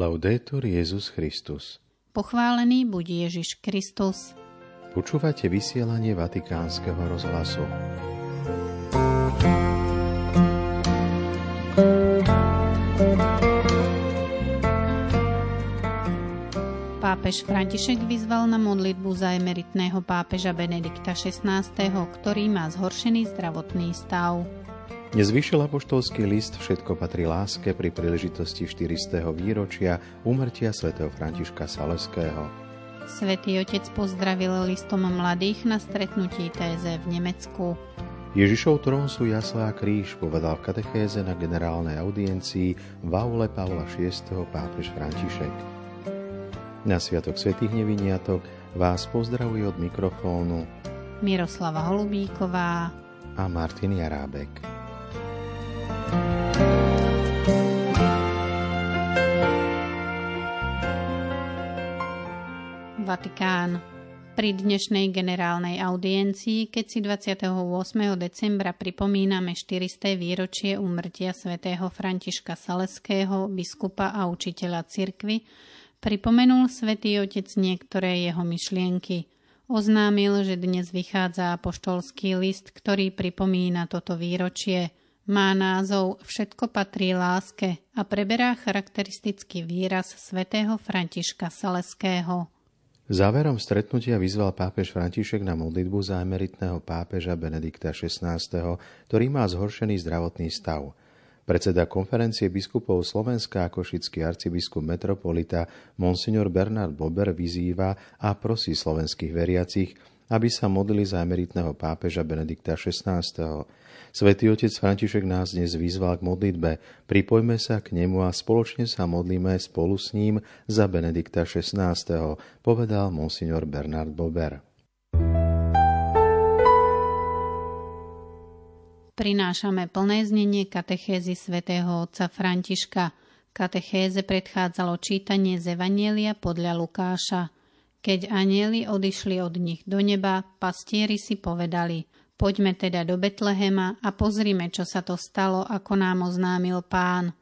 Laudetur Jezus Christus. Pochválený buď Ježiš Kristus. Počúvate vysielanie Vatikánskeho rozhlasu. Pápež František vyzval na modlitbu za emeritného pápeža Benedikta XVI, ktorý má zhoršený zdravotný stav. Dnes vyšiel apoštolský list Všetko patrí láske pri príležitosti 400. výročia umrtia svätého Františka Saleského. Svetý otec pozdravil listom mladých na stretnutí TZ v Nemecku. Ježišov trón sú jaslá kríž, povedal v katechéze na generálnej audiencii v aule Pavla VI. pápež František. Na Sviatok Svetých neviniatok vás pozdravuje od mikrofónu Miroslava Holubíková a Martin Jarábek. Vatikán. Pri dnešnej generálnej audiencii, keď si 28. decembra pripomíname 400. výročie úmrtia svätého Františka Saleského, biskupa a učiteľa cirkvy, pripomenul svätý Otec niektoré jeho myšlienky. Oznámil, že dnes vychádza apoštolský list, ktorý pripomína toto výročie. Má názov Všetko patrí láske a preberá charakteristický výraz svätého Františka Saleského. Záverom stretnutia vyzval pápež František na modlitbu za emeritného pápeža Benedikta XVI, ktorý má zhoršený zdravotný stav. Predseda konferencie biskupov Slovenska a košický arcibiskup metropolita Monsignor Bernard Bober vyzýva a prosí slovenských veriacich, aby sa modlili za emeritného pápeža Benedikta XVI. Svetý otec František nás dnes vyzval k modlitbe. Pripojme sa k nemu a spoločne sa modlíme spolu s ním za Benedikta XVI. povedal monsignor Bernard Bober. Prinášame plné znenie katechézy svätého otca Františka. Katechéze predchádzalo čítanie z Evanielia podľa Lukáša. Keď anieli odišli od nich do neba, pastieri si povedali – Poďme teda do Betlehema a pozrime, čo sa to stalo, ako nám oznámil pán.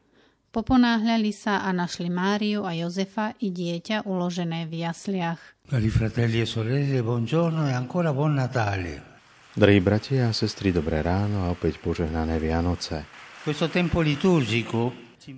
Poponáhľali sa a našli Máriu a Jozefa i dieťa uložené v jasliach. E e. Drahí bratia a sestry, dobré ráno a opäť požehnané Vianoce.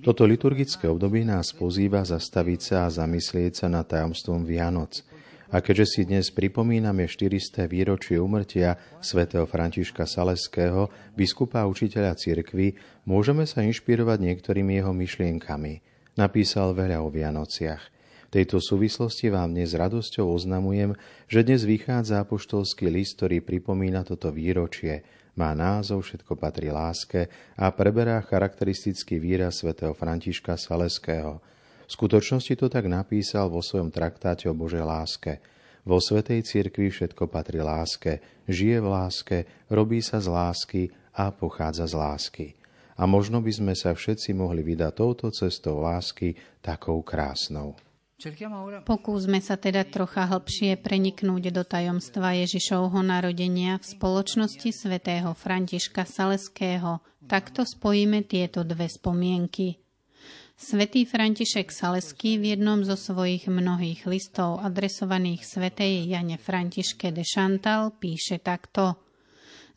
Toto liturgické obdobie nás pozýva zastaviť sa a zamyslieť sa nad tajomstvom Vianoc – a keďže si dnes pripomíname 400. výročie umrtia svätého Františka Saleského, biskupa a učiteľa cirkvy, môžeme sa inšpirovať niektorými jeho myšlienkami. Napísal veľa o Vianociach. V tejto súvislosti vám dnes radosťou oznamujem, že dnes vychádza apoštolský list, ktorý pripomína toto výročie. Má názov Všetko patrí láske a preberá charakteristický výraz svätého Františka Saleského – v skutočnosti to tak napísal vo svojom traktáte o Božej láske. Vo Svetej cirkvi všetko patrí láske, žije v láske, robí sa z lásky a pochádza z lásky. A možno by sme sa všetci mohli vydať touto cestou lásky takou krásnou. Pokúsme sa teda trocha hlbšie preniknúť do tajomstva Ježišovho narodenia v spoločnosti svätého Františka Saleského. Takto spojíme tieto dve spomienky. Svetý František Saleský v jednom zo svojich mnohých listov adresovaných svetej Jane Františke de Chantal píše takto.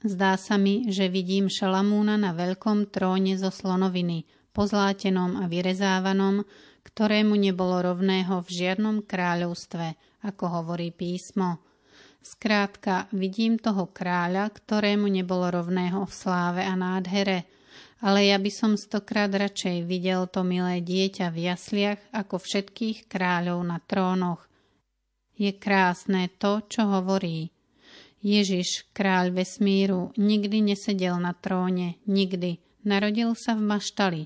Zdá sa mi, že vidím Šalamúna na veľkom tróne zo slonoviny, pozlátenom a vyrezávanom, ktorému nebolo rovného v žiadnom kráľovstve, ako hovorí písmo. Skrátka, vidím toho kráľa, ktorému nebolo rovného v sláve a nádhere – ale ja by som stokrát radšej videl to milé dieťa v jasliach ako všetkých kráľov na trónoch. Je krásne to, čo hovorí. Ježiš, kráľ vesmíru, nikdy nesedel na tróne, nikdy. Narodil sa v maštali.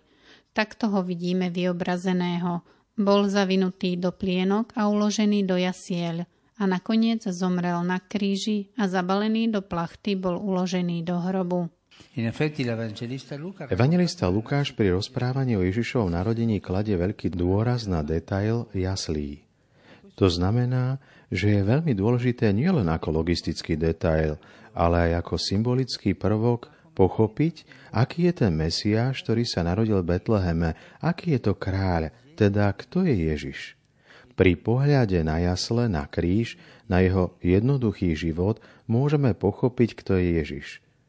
Takto ho vidíme vyobrazeného. Bol zavinutý do plienok a uložený do jasiel a nakoniec zomrel na kríži a zabalený do plachty bol uložený do hrobu. Evangelista Lukáš pri rozprávaní o Ježišovom narodení kladie veľký dôraz na detail jaslí. To znamená, že je veľmi dôležité nielen ako logistický detail, ale aj ako symbolický prvok pochopiť, aký je ten Mesiáš, ktorý sa narodil v Betleheme, aký je to kráľ, Teda kto je Ježiš? Pri pohľade na jasle, na kríž, na jeho jednoduchý život môžeme pochopiť, kto je Ježiš.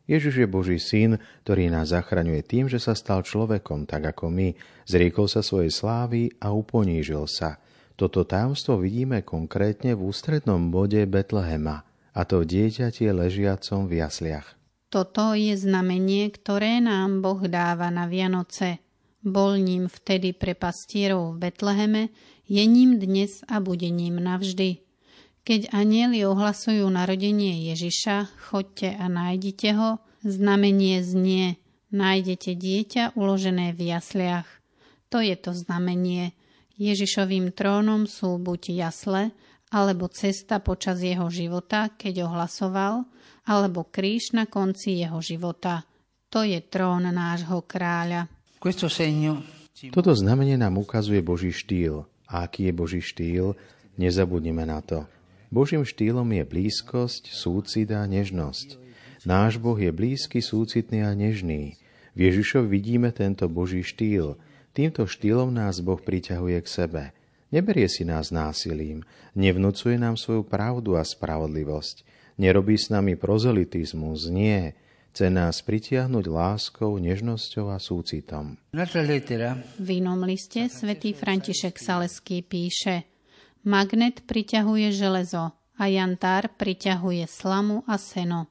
Ježiš je Boží syn, ktorý nás zachraňuje tým, že sa stal človekom, tak ako my, zriekol sa svojej slávy a uponížil sa. Toto tajomstvo vidíme konkrétne v ústrednom bode Betlehema, a to v dieťati ležiacom v jasliach. Toto je znamenie, ktoré nám Boh dáva na Vianoce. Bol ním vtedy pre pastierov v Betleheme, je ním dnes a bude ním navždy. Keď anieli ohlasujú narodenie Ježiša, chodte a nájdite ho, znamenie znie, nájdete dieťa uložené v jasliach. To je to znamenie. Ježišovým trónom sú buď jasle, alebo cesta počas jeho života, keď ohlasoval, alebo kríž na konci jeho života. To je trón nášho kráľa. Toto znamenie nám ukazuje Boží štýl. A aký je Boží štýl, nezabudnime na to. Božím štýlom je blízkosť, súcit a nežnosť. Náš Boh je blízky, súcitný a nežný. V Ježišovi vidíme tento Boží štýl. Týmto štýlom nás Boh priťahuje k sebe. Neberie si nás násilím, nevnúcuje nám svoju pravdu a spravodlivosť, nerobí s nami prozelitizmus, nie. Chce nás pritiahnuť láskou, nežnosťou a súcitom. V inom liste svätý František Saleský píše Magnet priťahuje železo a jantár priťahuje slamu a seno.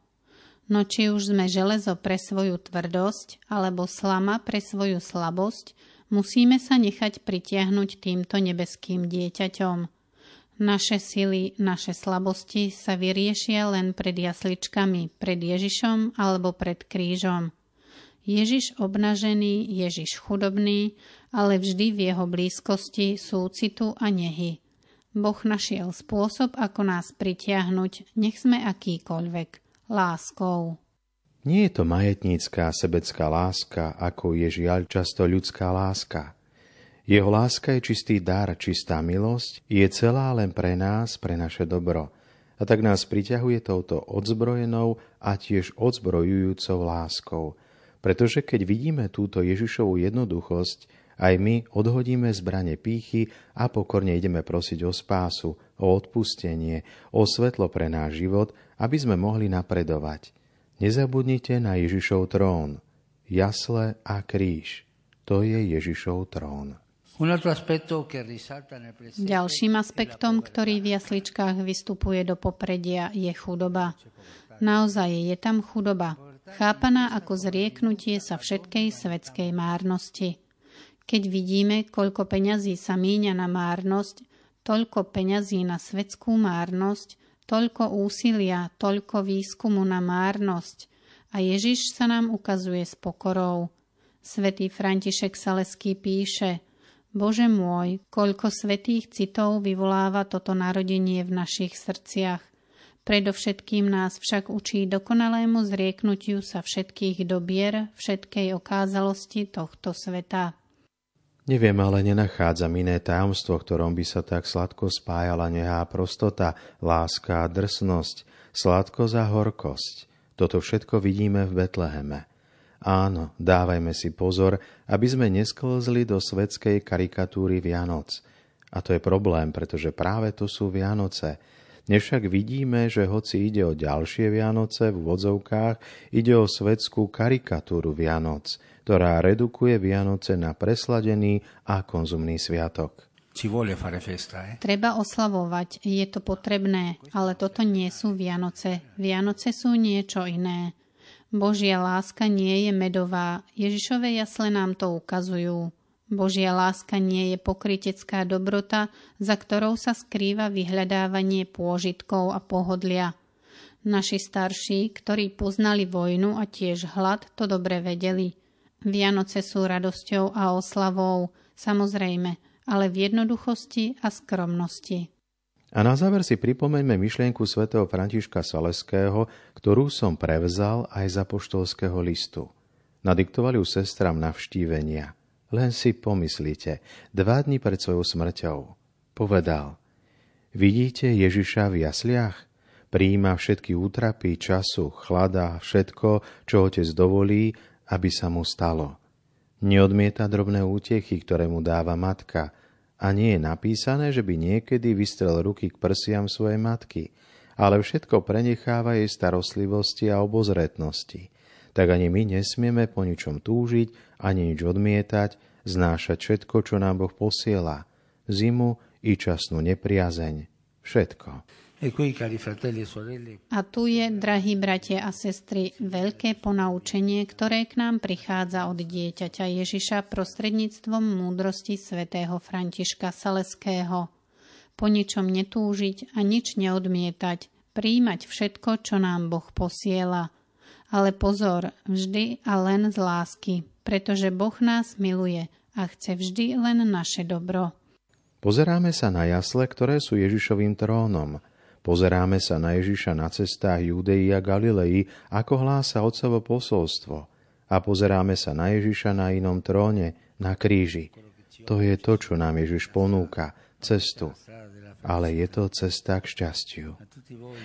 No či už sme železo pre svoju tvrdosť alebo slama pre svoju slabosť, musíme sa nechať pritiahnuť týmto nebeským dieťaťom. Naše sily, naše slabosti sa vyriešia len pred jasličkami, pred Ježišom alebo pred krížom. Ježiš obnažený, Ježiš chudobný, ale vždy v jeho blízkosti súcitu a nehy. Boh našiel spôsob, ako nás pritiahnuť, nech sme akýkoľvek, láskou. Nie je to majetnícká sebecká láska, ako je žiaľ často ľudská láska. Jeho láska je čistý dar, čistá milosť, je celá len pre nás, pre naše dobro. A tak nás priťahuje touto odzbrojenou a tiež odzbrojujúcou láskou. Pretože keď vidíme túto Ježišovú jednoduchosť, aj my odhodíme zbrane pýchy a pokorne ideme prosiť o spásu, o odpustenie, o svetlo pre náš život, aby sme mohli napredovať. Nezabudnite na Ježišov trón. Jasle a kríž. To je Ježišov trón. Ďalším aspektom, ktorý v jasličkách vystupuje do popredia, je chudoba. Naozaj je tam chudoba, chápaná ako zrieknutie sa všetkej svetskej márnosti. Keď vidíme, koľko peňazí sa míňa na márnosť, toľko peňazí na svetskú márnosť, toľko úsilia, toľko výskumu na márnosť a Ježiš sa nám ukazuje s pokorou. Svetý František Saleský píše – Bože môj, koľko svetých citov vyvoláva toto narodenie v našich srdciach. Predovšetkým nás však učí dokonalému zrieknutiu sa všetkých dobier, všetkej okázalosti tohto sveta. Neviem, ale nenachádzam iné tajomstvo, ktorom by sa tak sladko spájala nehá prostota, láska a drsnosť, sladkosť a horkosť. Toto všetko vidíme v Betleheme. Áno, dávajme si pozor, aby sme nesklzli do svetskej karikatúry Vianoc. A to je problém, pretože práve to sú Vianoce. Nevšak vidíme, že hoci ide o ďalšie Vianoce v vodzovkách, ide o svetskú karikatúru Vianoc, ktorá redukuje Vianoce na presladený a konzumný sviatok. Eh? Treba oslavovať, je to potrebné, ale toto nie sú Vianoce. Vianoce sú niečo iné. Božia láska nie je medová. Ježišové jasle nám to ukazujú. Božia láska nie je pokrytecká dobrota, za ktorou sa skrýva vyhľadávanie pôžitkov a pohodlia. Naši starší, ktorí poznali vojnu a tiež hlad, to dobre vedeli. Vianoce sú radosťou a oslavou, samozrejme, ale v jednoduchosti a skromnosti. A na záver si pripomeňme myšlienku svätého Františka Saleského, ktorú som prevzal aj za poštolského listu. Nadiktovali ju sestram navštívenia. Len si pomyslite, dva dni pred svojou smrťou. Povedal, vidíte Ježiša v jasliach? Prijíma všetky útrapy, času, chlada, všetko, čo otec dovolí, aby sa mu stalo. Neodmieta drobné útechy, ktoré mu dáva matka, A nie je napísané, že by niekedy vystrel ruky k prsiam svojej matky, ale všetko prenecháva jej starostlivosti a obozretnosti. Tak ani my nesmieme po ničom túžiť, ani nič odmietať, znášať všetko, čo nám Boh posiela. Zimu i časnú nepriazeň. Všetko. E a tu je, drahí bratia a sestry, veľké ponaučenie, ktoré k nám prichádza od dieťaťa Ježiša prostredníctvom múdrosti svätého Františka Saleského. Po ničom netúžiť a nič neodmietať, príjmať všetko, čo nám Boh posiela. Ale pozor, vždy a len z lásky, pretože Boh nás miluje a chce vždy len naše dobro. Pozeráme sa na jasle, ktoré sú Ježišovým trónom – Pozeráme sa na Ježiša na cestách Judei a Galilei, ako hlása Otcovo posolstvo. A pozeráme sa na Ježiša na inom tróne, na kríži. To je to, čo nám Ježiš ponúka, cestu. Ale je to cesta k šťastiu.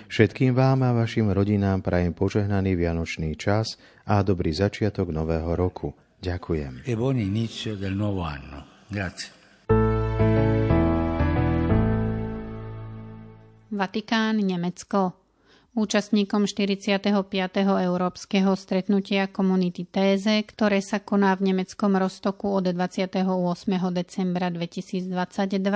Všetkým vám a vašim rodinám prajem požehnaný vianočný čas a dobrý začiatok nového roku. Ďakujem. E buon inizio del nuovo anno. Grazie. Vatikán, Nemecko. Účastníkom 45. európskeho stretnutia komunity Téze, ktoré sa koná v nemeckom Rostoku od 28. decembra 2022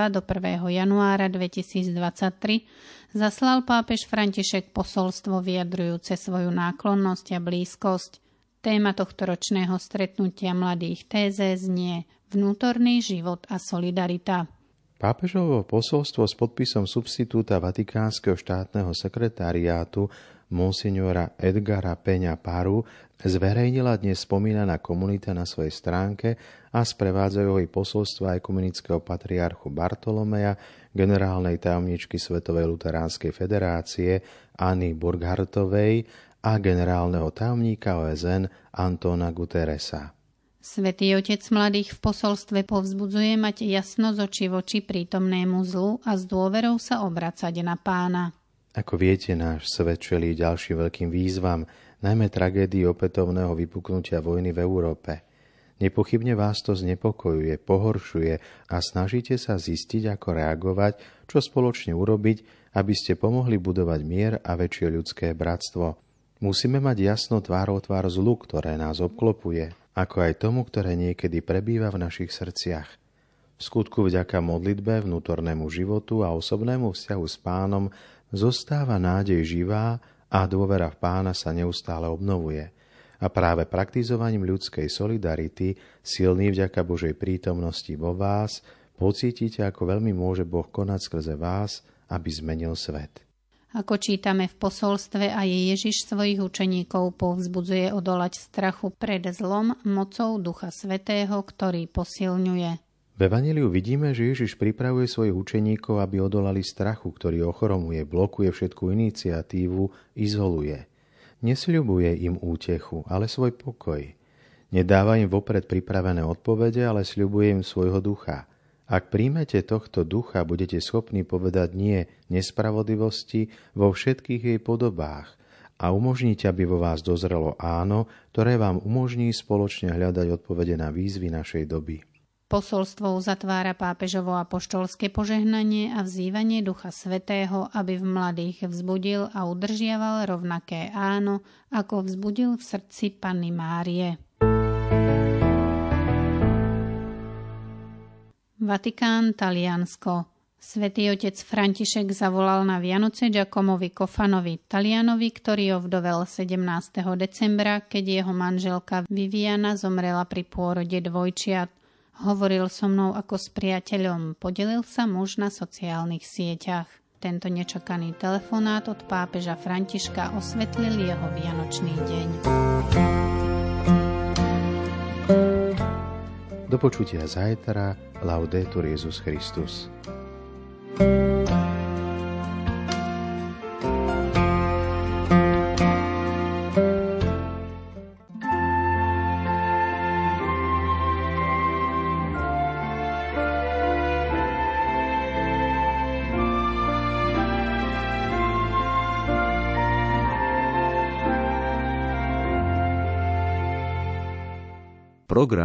do 1. januára 2023, zaslal pápež František posolstvo vyjadrujúce svoju náklonnosť a blízkosť. Téma tohto ročného stretnutia mladých Téze znie Vnútorný život a solidarita. Pápežovo posolstvo s podpisom substitúta Vatikánskeho štátneho sekretariátu monsignora Edgara Peňa Paru zverejnila dnes spomínaná komunita na svojej stránke a sprevádzajú jej posolstva ekumenického patriarchu Bartolomeja, generálnej tajomničky Svetovej luteránskej federácie Anny Burghartovej a generálneho tajomníka OSN Antona Guteresa. Svetý Otec mladých v posolstve povzbudzuje mať jasno z oči voči prítomnému zlu a s dôverou sa obracať na pána. Ako viete, náš svet čelí ďalším veľkým výzvam, najmä tragédii opätovného vypuknutia vojny v Európe. Nepochybne vás to znepokojuje, pohoršuje a snažíte sa zistiť, ako reagovať, čo spoločne urobiť, aby ste pomohli budovať mier a väčšie ľudské bratstvo. Musíme mať jasno tvárou tvár zlu, ktoré nás obklopuje ako aj tomu, ktoré niekedy prebýva v našich srdciach. V skutku vďaka modlitbe, vnútornému životu a osobnému vzťahu s pánom zostáva nádej živá a dôvera v pána sa neustále obnovuje. A práve praktizovaním ľudskej solidarity, silný vďaka Božej prítomnosti vo vás, pocítite, ako veľmi môže Boh konať skrze vás, aby zmenil svet. Ako čítame v posolstve, aj Ježiš svojich učeníkov povzbudzuje odolať strachu pred zlom mocou Ducha Svetého, ktorý posilňuje. V Evangeliu vidíme, že Ježiš pripravuje svojich učeníkov, aby odolali strachu, ktorý ochromuje, blokuje všetku iniciatívu, izoluje. Nesľubuje im útechu, ale svoj pokoj. Nedáva im vopred pripravené odpovede, ale sľubuje im svojho ducha – ak príjmete tohto ducha, budete schopní povedať nie nespravodlivosti vo všetkých jej podobách a umožniť, aby vo vás dozrelo áno, ktoré vám umožní spoločne hľadať odpovede na výzvy našej doby. Posolstvo uzatvára pápežovo apoštolské požehnanie a vzývanie Ducha Svetého, aby v mladých vzbudil a udržiaval rovnaké áno, ako vzbudil v srdci Panny Márie. Vatikán, Taliansko. Svetý otec František zavolal na Vianoce Giacomovi Kofanovi, Talianovi, ktorý ovdovel 17. decembra, keď jeho manželka Viviana zomrela pri pôrode dvojčiat. Hovoril so mnou ako s priateľom, podelil sa muž na sociálnych sieťach. Tento nečakaný telefonát od pápeža Františka osvetlil jeho vianočný deň. Do počutia zajtra. Laudetur Jezus Christus. program